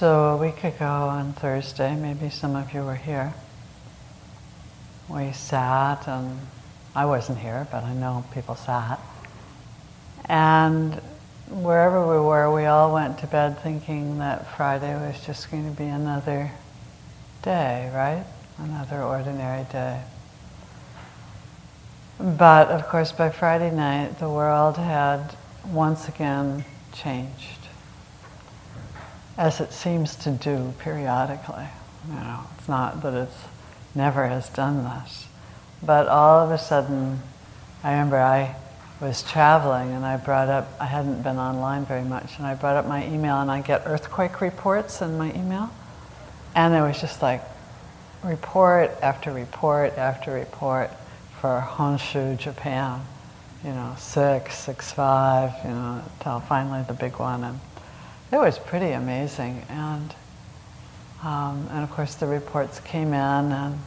So a week ago on Thursday, maybe some of you were here, we sat and I wasn't here, but I know people sat. And wherever we were, we all went to bed thinking that Friday was just going to be another day, right? Another ordinary day. But of course, by Friday night, the world had once again changed, as it seems to do periodically. You know, it's not that it's never has done this, but all of a sudden, I remember I was traveling and I brought up, I hadn't been online very much, and I brought up my email and I get earthquake reports in my email. And it was just like report after report after report for Honshu, Japan. You know, six, six, five, you know, until finally the big one. And it was pretty amazing. And, um, and of course the reports came in and,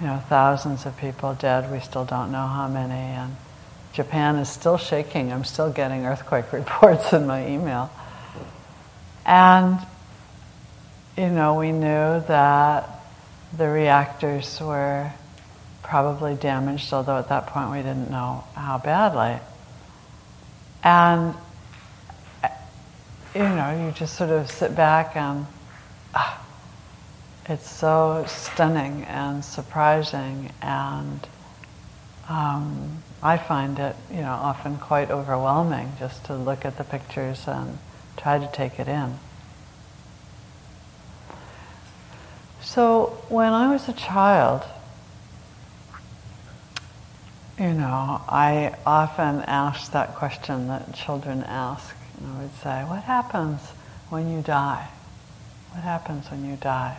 you know, thousands of people dead. We still don't know how many. And Japan is still shaking. I'm still getting earthquake reports in my email. And, you know, we knew that the reactors were probably damaged, although at that point we didn't know how badly. And, you know, you just sort of sit back and ah, it's so stunning and surprising, and um, I find it, you know, often quite overwhelming just to look at the pictures and try to take it in. So when I was a child, you know, I often asked that question that children ask. And I would say, What happens when you die? What happens when you die?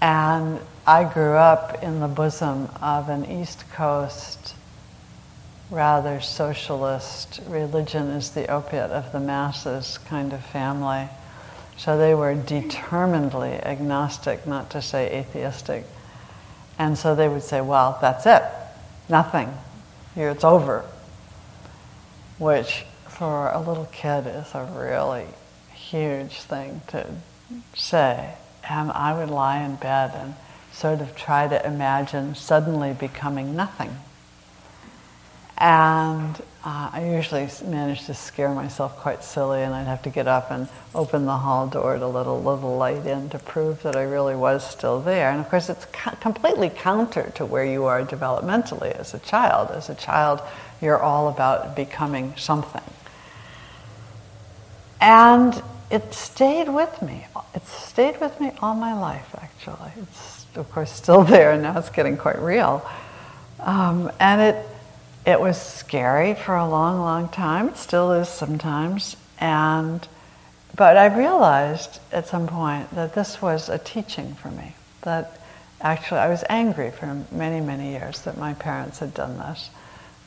And I grew up in the bosom of an East Coast, rather socialist, religion is the opiate of the masses kind of family. So they were determinedly agnostic, not to say atheistic. And so they would say, well, that's it nothing. Here it's over. Which for a little kid is a really huge thing to say. And I would lie in bed and sort of try to imagine suddenly becoming nothing. And uh, I usually managed to scare myself quite silly, and I'd have to get up and open the hall door to let a little light in to prove that I really was still there. And of course, it's co- completely counter to where you are developmentally as a child. As a child, you're all about becoming something. And it stayed with me. It stayed with me all my life, actually. It's, of course, still there, and now it's getting quite real. Um, and it it was scary for a long, long time. It still is sometimes. And but I realized at some point that this was a teaching for me. That actually I was angry for many, many years that my parents had done this.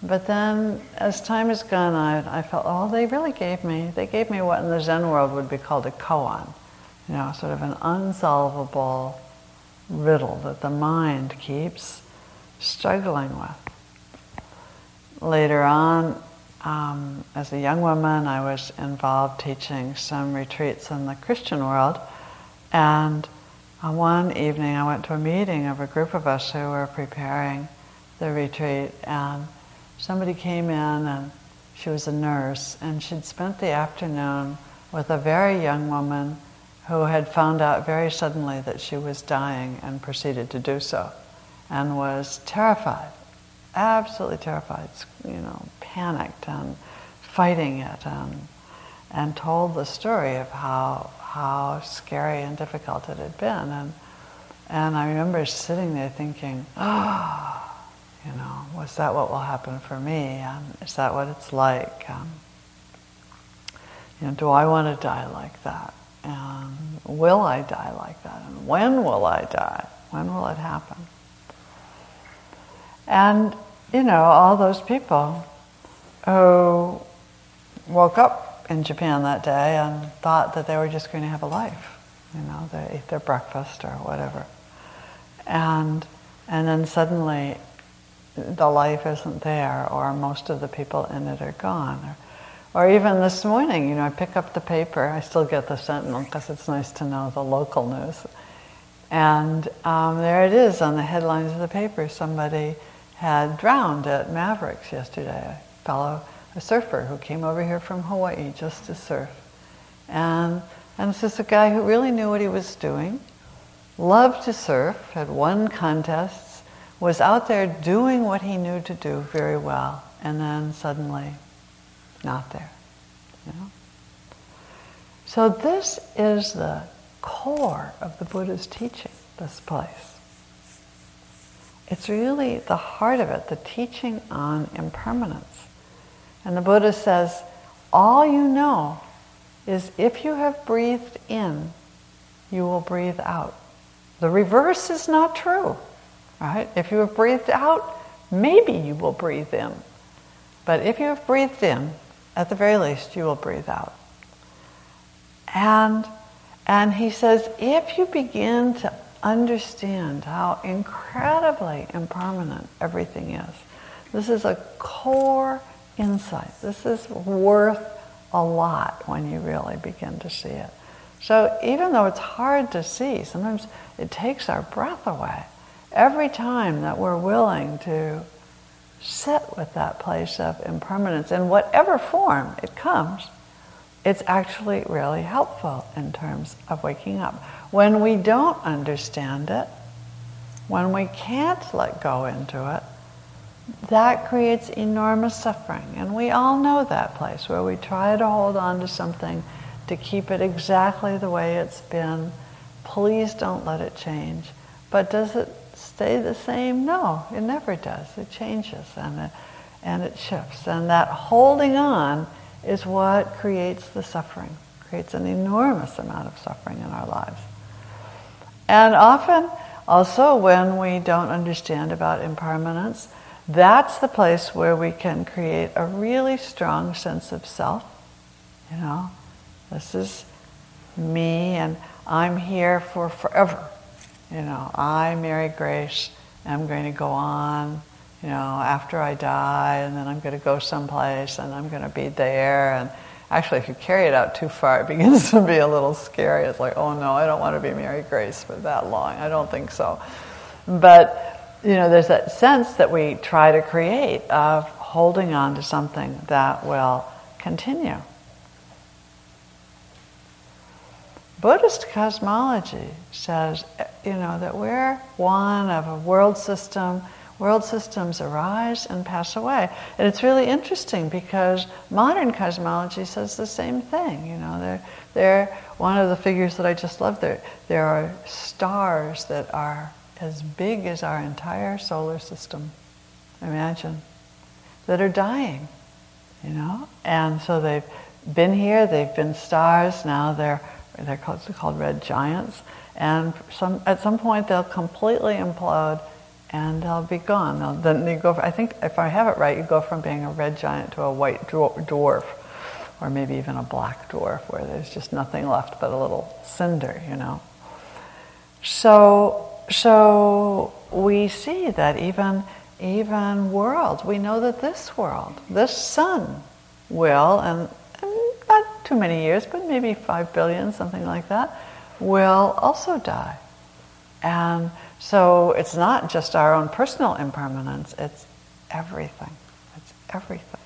But then, as time has gone on, I felt, oh, they really gave me, they gave me what in the Zen world would be called a koan, you know, sort of an unsolvable riddle that the mind keeps struggling with later on, um, as a young woman, I was involved teaching some retreats in the Christian world. And one evening, I went to a meeting of a group of us who were preparing the retreat. And somebody came in, and she was a nurse, and she'd spent the afternoon with a very young woman who had found out very suddenly that she was dying and proceeded to do so, and was terrified absolutely terrified, you know, panicked and fighting it and, and told the story of how, how scary and difficult it had been. And, and I remember sitting there thinking, oh, you know, was that what will happen for me? And is that what it's like? Um, you know, do I want to die like that? And will I die like that? And when will I die? When will it happen? And, you know, all those people who woke up in Japan that day and thought that they were just going to have a life. You know, they ate their breakfast or whatever. And, and then suddenly the life isn't there or most of the people in it are gone. Or Or even this morning, you know, I pick up the paper. I still get the Sentinel because it's nice to know the local news. And um, there it is on the headlines of the paper. Somebody had drowned at Mavericks yesterday, a fellow, a surfer who came over here from Hawaii just to surf. And, and this is a guy who really knew what he was doing, loved to surf, had won contests, was out there doing what he knew to do very well, and then suddenly not there. You know? So this is the core of the Buddha's teaching, this place. It's really the heart of it, the teaching on impermanence. And the Buddha says, all you know is if you have breathed in, you will breathe out. The reverse is not true, right? If you have breathed out, maybe you will breathe in. But if you have breathed in, at the very least, you will breathe out. And, and he says, if you begin to understand how incredibly impermanent everything is, this is a core insight. This is worth a lot when you really begin to see it. So even though it's hard to see, sometimes it takes our breath away. Every time that we're willing to sit with that place of impermanence in whatever form it comes, it's actually really helpful in terms of waking up. When we don't understand it, when we can't let go into it, that creates enormous suffering. And we all know that place where we try to hold on to something to keep it exactly the way it's been. Please don't let it change. But does it stay the same? No, it never does. It changes and it, and it shifts. And that holding on is what creates the suffering, creates an enormous amount of suffering in our lives. And often, also, when we don't understand about impermanence, that's the place where we can create a really strong sense of self. You know, this is me and I'm here for forever. You know, I, Mary Grace, am going to go on, you know, after I die and then I'm going to go someplace and I'm going to be there. And actually, if you carry it out too far, it begins to be a little scary. It's like, oh no, I don't want to be Mary Grace for that long. I don't think so. But you know, there's that sense that we try to create of holding on to something that will continue. Buddhist cosmology says, you know, that we're one of a world system. World systems arise and pass away. And it's really interesting because modern cosmology says the same thing. You know, they're, they're one of the figures that I just love. There, there are stars that are as big as our entire solar system. Imagine that are dying, you know, and so they've been here. They've been stars. Now they're they're called, they're called red giants, and some at some point they'll completely implode, and they'll be gone. They'll, then you go. I think if I have it right, you go from being a red giant to a white dwarf, or maybe even a black dwarf, where there's just nothing left but a little cinder, you know. So so we see that even even worlds, we know that this world, this sun, will, and, too many years, but maybe five billion, something like that, will also die. And so it's not just our own personal impermanence, it's everything. It's everything.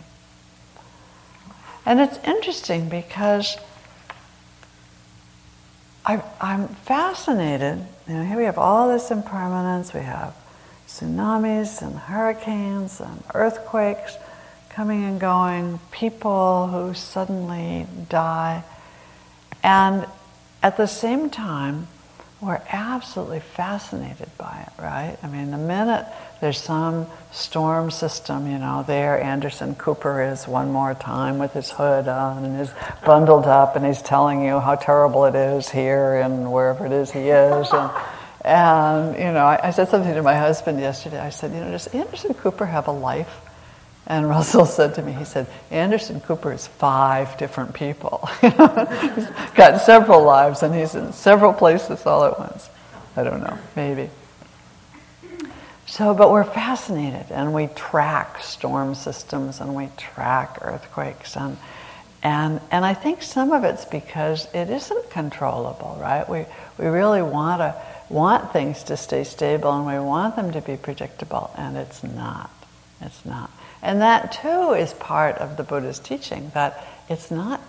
And it's interesting because I, am fascinated. You know, here we have all this impermanence. We have tsunamis and hurricanes and earthquakes coming and going, people who suddenly die. And at the same time, we're absolutely fascinated by it, right? I mean, the minute there's some storm system, you know, there Anderson Cooper is one more time with his hood on and is bundled up and he's telling you how terrible it is here and wherever it is he is. And, and you know, I, I said something to my husband yesterday. I said, you know, does Anderson Cooper have a life? And Russell said to me, he said, Anderson Cooper is five different people. he's got several lives and he's in several places all at once. I don't know, maybe. So, but we're fascinated and we track storm systems and we track earthquakes and, And, and I think some of it's because it isn't controllable, right? We, we really want to want things to stay stable and we want them to be predictable, and it's not. It's not. And that too is part of the Buddha's teaching that it's not,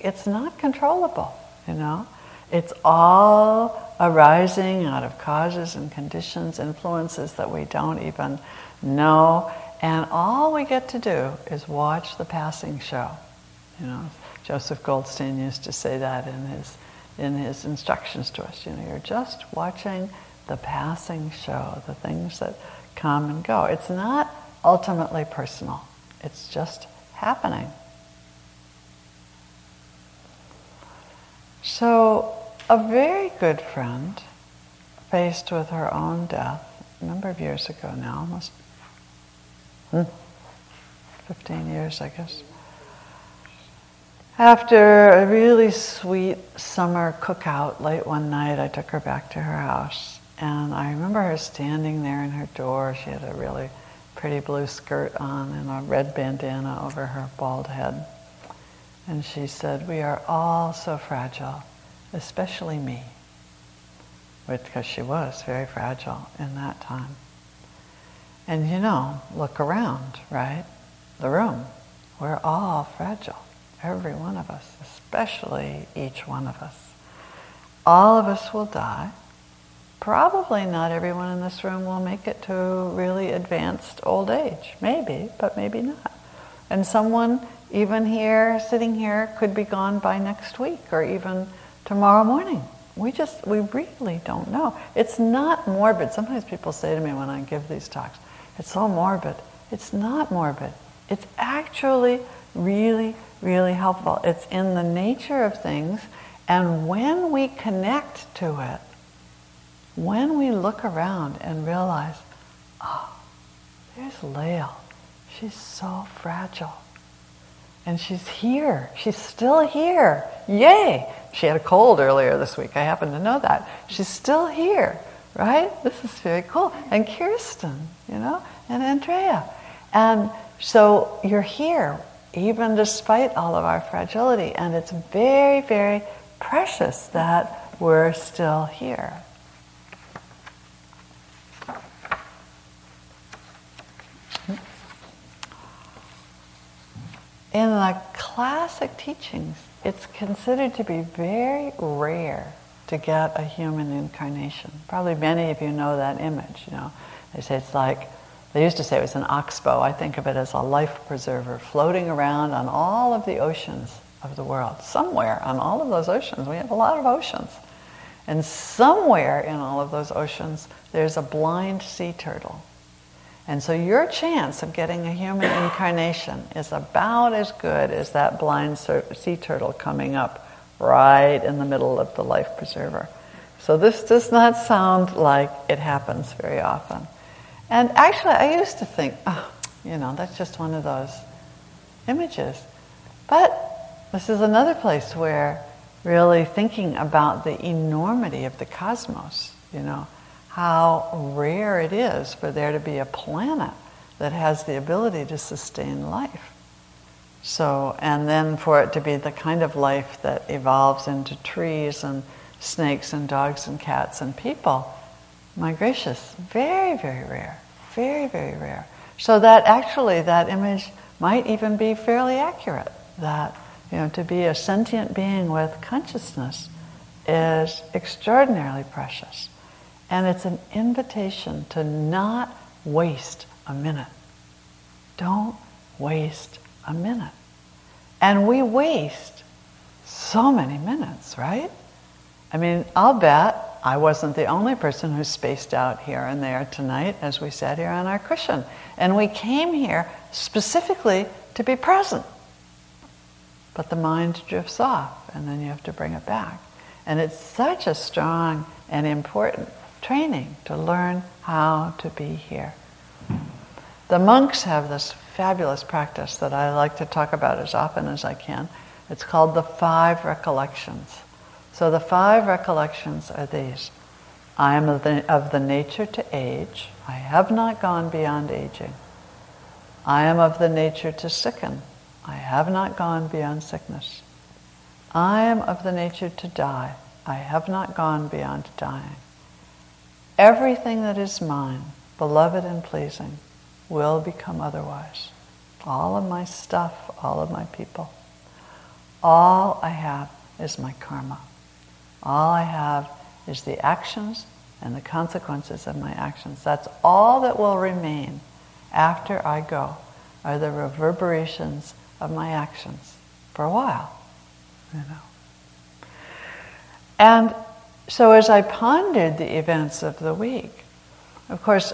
it's not controllable, you know? It's all arising out of causes and conditions, influences that we don't even know. And all we get to do is watch the passing show. You know, Joseph Goldstein used to say that in his in his instructions to us. You know, you're just watching the passing show, the things that come and go. It's not ultimately personal. It's just happening. So, a very good friend, faced with her own death, a number of years ago now, almost hmm, 15 years, I guess. After a really sweet summer cookout late one night, I took her back to her house. And I remember her standing there in her door. She had a really pretty blue skirt on and a red bandana over her bald head. And she said, We are all so fragile, especially me. Because she was very fragile in that time. And you know, look around, right? The room. We're all fragile. Every one of us, especially each one of us. All of us will die. Probably not everyone in this room will make it to really advanced old age. Maybe, but maybe not. And someone, even here, sitting here, could be gone by next week or even tomorrow morning. We just, we really don't know. It's not morbid. Sometimes people say to me when I give these talks, it's so morbid. It's not morbid. It's actually really, really helpful. It's in the nature of things, and when we connect to it, when we look around and realize, oh, there's Lael. She's so fragile. And she's here. She's still here. Yay! She had a cold earlier this week. I happen to know that. She's still here, right? This is very cool. And Kirsten, you know, and Andrea. And so you're here even despite all of our fragility. And it's very, very precious that we're still here. In the classic teachings, it's considered to be very rare to get a human incarnation. Probably many of you know that image, you know. They say it's like they used to say it was an oxbow. I think of it as a life preserver floating around on all of the oceans of the world. Somewhere on all of those oceans, we have a lot of oceans. And somewhere in all of those oceans, there's a blind sea turtle. And so your chance of getting a human incarnation is about as good as that blind sea turtle coming up right in the middle of the life preserver. So this does not sound like it happens very often. And actually, I used to think, oh, you know, that's just one of those images. But this is another place where really thinking about the enormity of the cosmos, you know, how rare it is for there to be a planet that has the ability to sustain life. So, and then for it to be the kind of life that evolves into trees and snakes and dogs and cats and people my gracious, very, very rare. Very, very rare. So that actually that image might even be fairly accurate. That, you know, to be a sentient being with consciousness is extraordinarily precious. And it's an invitation to not waste a minute. Don't waste a minute. And we waste so many minutes, right? I mean, I'll bet I wasn't the only person who spaced out here and there tonight as we sat here on our cushion. And we came here specifically to be present. But the mind drifts off, and then you have to bring it back. And it's such a strong and important training to learn how to be here. The monks have this fabulous practice that I like to talk about as often as I can. It's called the five recollections. So the five recollections are these I am of the, of the nature to age, I have not gone beyond aging. I am of the nature to sicken, I have not gone beyond sickness. I am of the nature to die. I have not gone beyond dying. Everything that is mine, beloved and pleasing, will become otherwise. All of my stuff, all of my people. All I have is my karma. All I have is the actions and the consequences of my actions. That's all that will remain after I go, are the reverberations of my actions for a while, you know. And so as I pondered the events of the week, of course,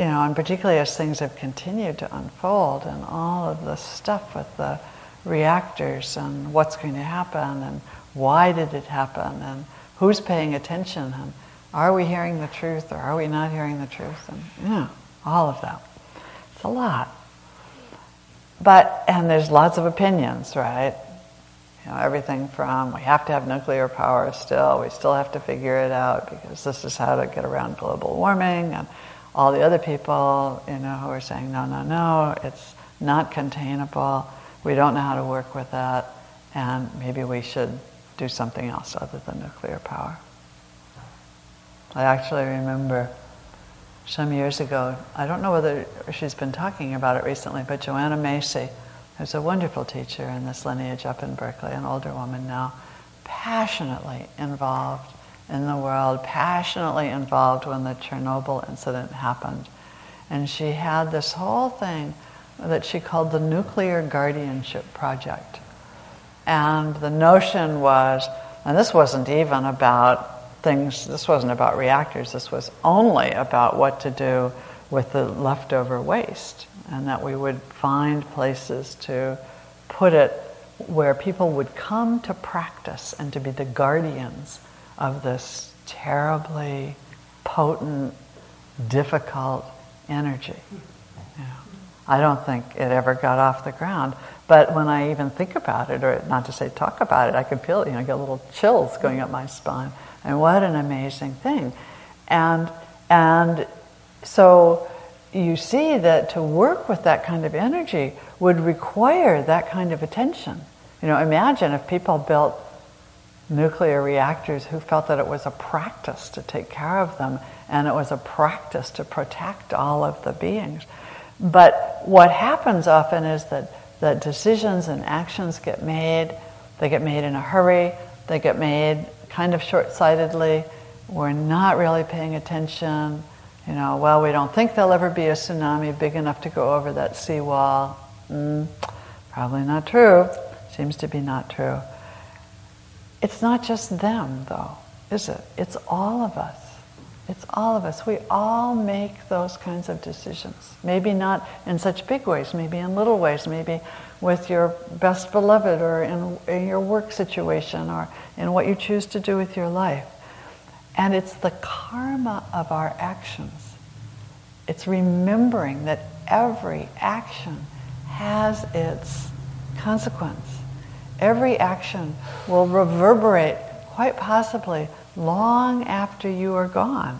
you know, and particularly as things have continued to unfold and all of the stuff with the reactors and what's going to happen and why did it happen and who's paying attention and are we hearing the truth or are we not hearing the truth and yeah, all of that. It's a lot. But and there's lots of opinions, right? You know, everything from we have to have nuclear power still, we still have to figure it out because this is how to get around global warming and all the other people, you know, who are saying no, no, no, it's not containable. We don't know how to work with that, and maybe we should do something else other than nuclear power. I actually remember some years ago, I don't know whether she's been talking about it recently, but Joanna Macy, who's a wonderful teacher in this lineage up in Berkeley, an older woman now, passionately involved in the world, passionately involved when the Chernobyl incident happened. And she had this whole thing that she called the Nuclear Guardianship Project. And the notion was, and this wasn't even about things, this wasn't about reactors, this was only about what to do with the leftover waste. And that we would find places to put it where people would come to practice and to be the guardians of this terribly potent, difficult energy. I don't think it ever got off the ground. But when I even think about it, or not to say talk about it, I can feel, you know, get little chills going up my spine. And what an amazing thing. And, and so you see that to work with that kind of energy would require that kind of attention. You know, imagine if people built nuclear reactors who felt that it was a practice to take care of them and it was a practice to protect all of the beings. But what happens often is that, that decisions and actions get made, they get made in a hurry, they get made kind of short sightedly, we're not really paying attention. You know, well, we don't think there'll ever be a tsunami big enough to go over that seawall. Mm, probably not true. Seems to be not true. It's not just them, though, is it? It's all of us. It's all of us. We all make those kinds of decisions. Maybe not in such big ways, maybe in little ways, maybe with your best beloved or in, in, your work situation or in what you choose to do with your life. And it's the karma of our actions. It's remembering that every action has its consequence every action will reverberate quite possibly long after you are gone.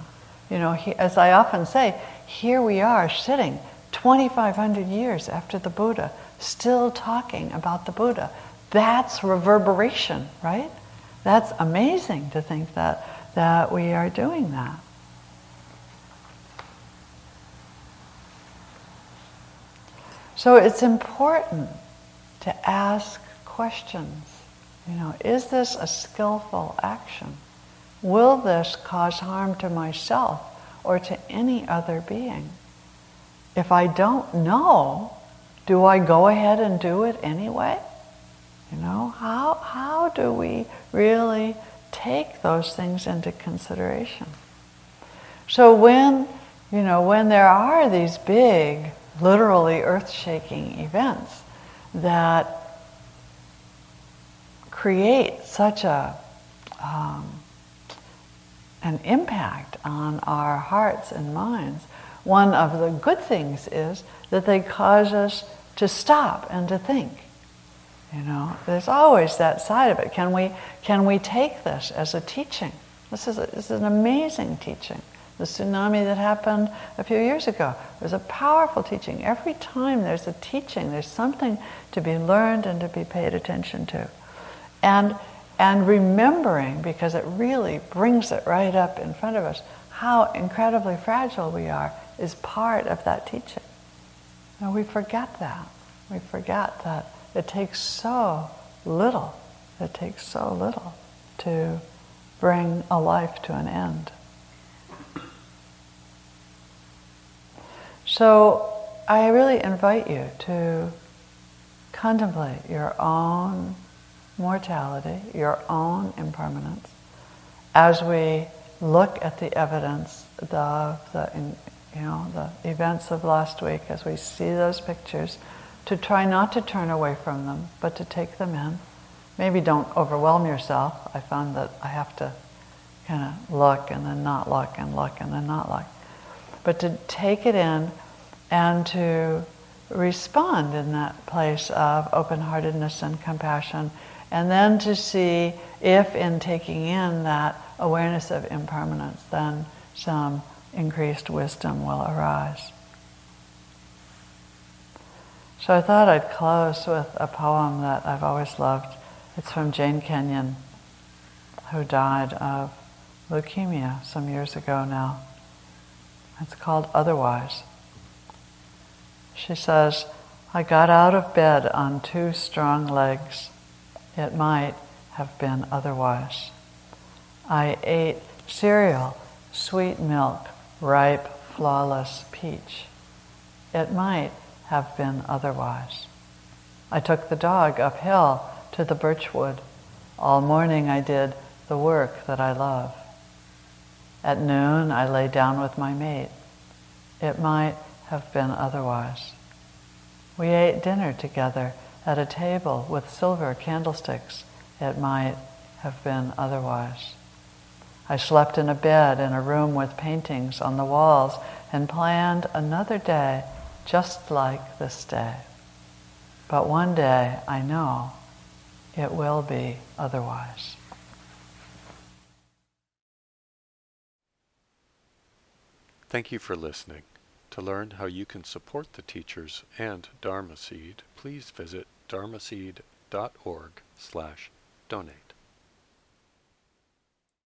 You know, he, as I often say, here we are sitting 2,500 years after the Buddha, still talking about the Buddha. That's reverberation, right? That's amazing to think that, that we are doing that. So it's important to ask questions. You know, is this a skillful action? Will this cause harm to myself or to any other being? If I don't know, do I go ahead and do it anyway? You know, how, how do we really take those things into consideration? So when, you know, when there are these big, literally earth-shaking events that create such a um, an impact on our hearts and minds. One of the good things is that they cause us to stop and to think. You know, there's always that side of it. Can we can we take this as a teaching? This is a, this is an amazing teaching The tsunami that happened a few years ago was a powerful teaching. Every time there's a teaching, there's something to be learned and to be paid attention to. And, and remembering, because it really brings it right up in front of us, how incredibly fragile we are is part of that teaching. And we forget that. We forget that it takes so little, it takes so little to bring a life to an end. So I really invite you to contemplate your own mortality, your own impermanence, as we look at the evidence of the, you know, the events of last week, as we see those pictures, to try not to turn away from them, but to take them in. Maybe don't overwhelm yourself. I found that I have to kind of look and then not look and look and then not look. But to take it in and to respond in that place of open heartedness and compassion, and then to see if in taking in that awareness of impermanence, then some increased wisdom will arise. So I thought I'd close with a poem that I've always loved. It's from Jane Kenyon, who died of leukemia some years ago now. It's called Otherwise. She says, I got out of bed on two strong legs. It might have been otherwise. I ate cereal, sweet milk, ripe, flawless peach. It might have been otherwise. I took the dog uphill to the birchwood. All morning I did the work that I love. At noon I lay down with my mate. It might have been otherwise. We ate dinner together at a table with silver candlesticks. It might have been otherwise. I slept in a bed in a room with paintings on the walls and planned another day just like this day. But one day I know it will be otherwise. Thank you for listening. To learn how you can support the teachers and Dharma Seed, please visit dharmaseed.org slash donate.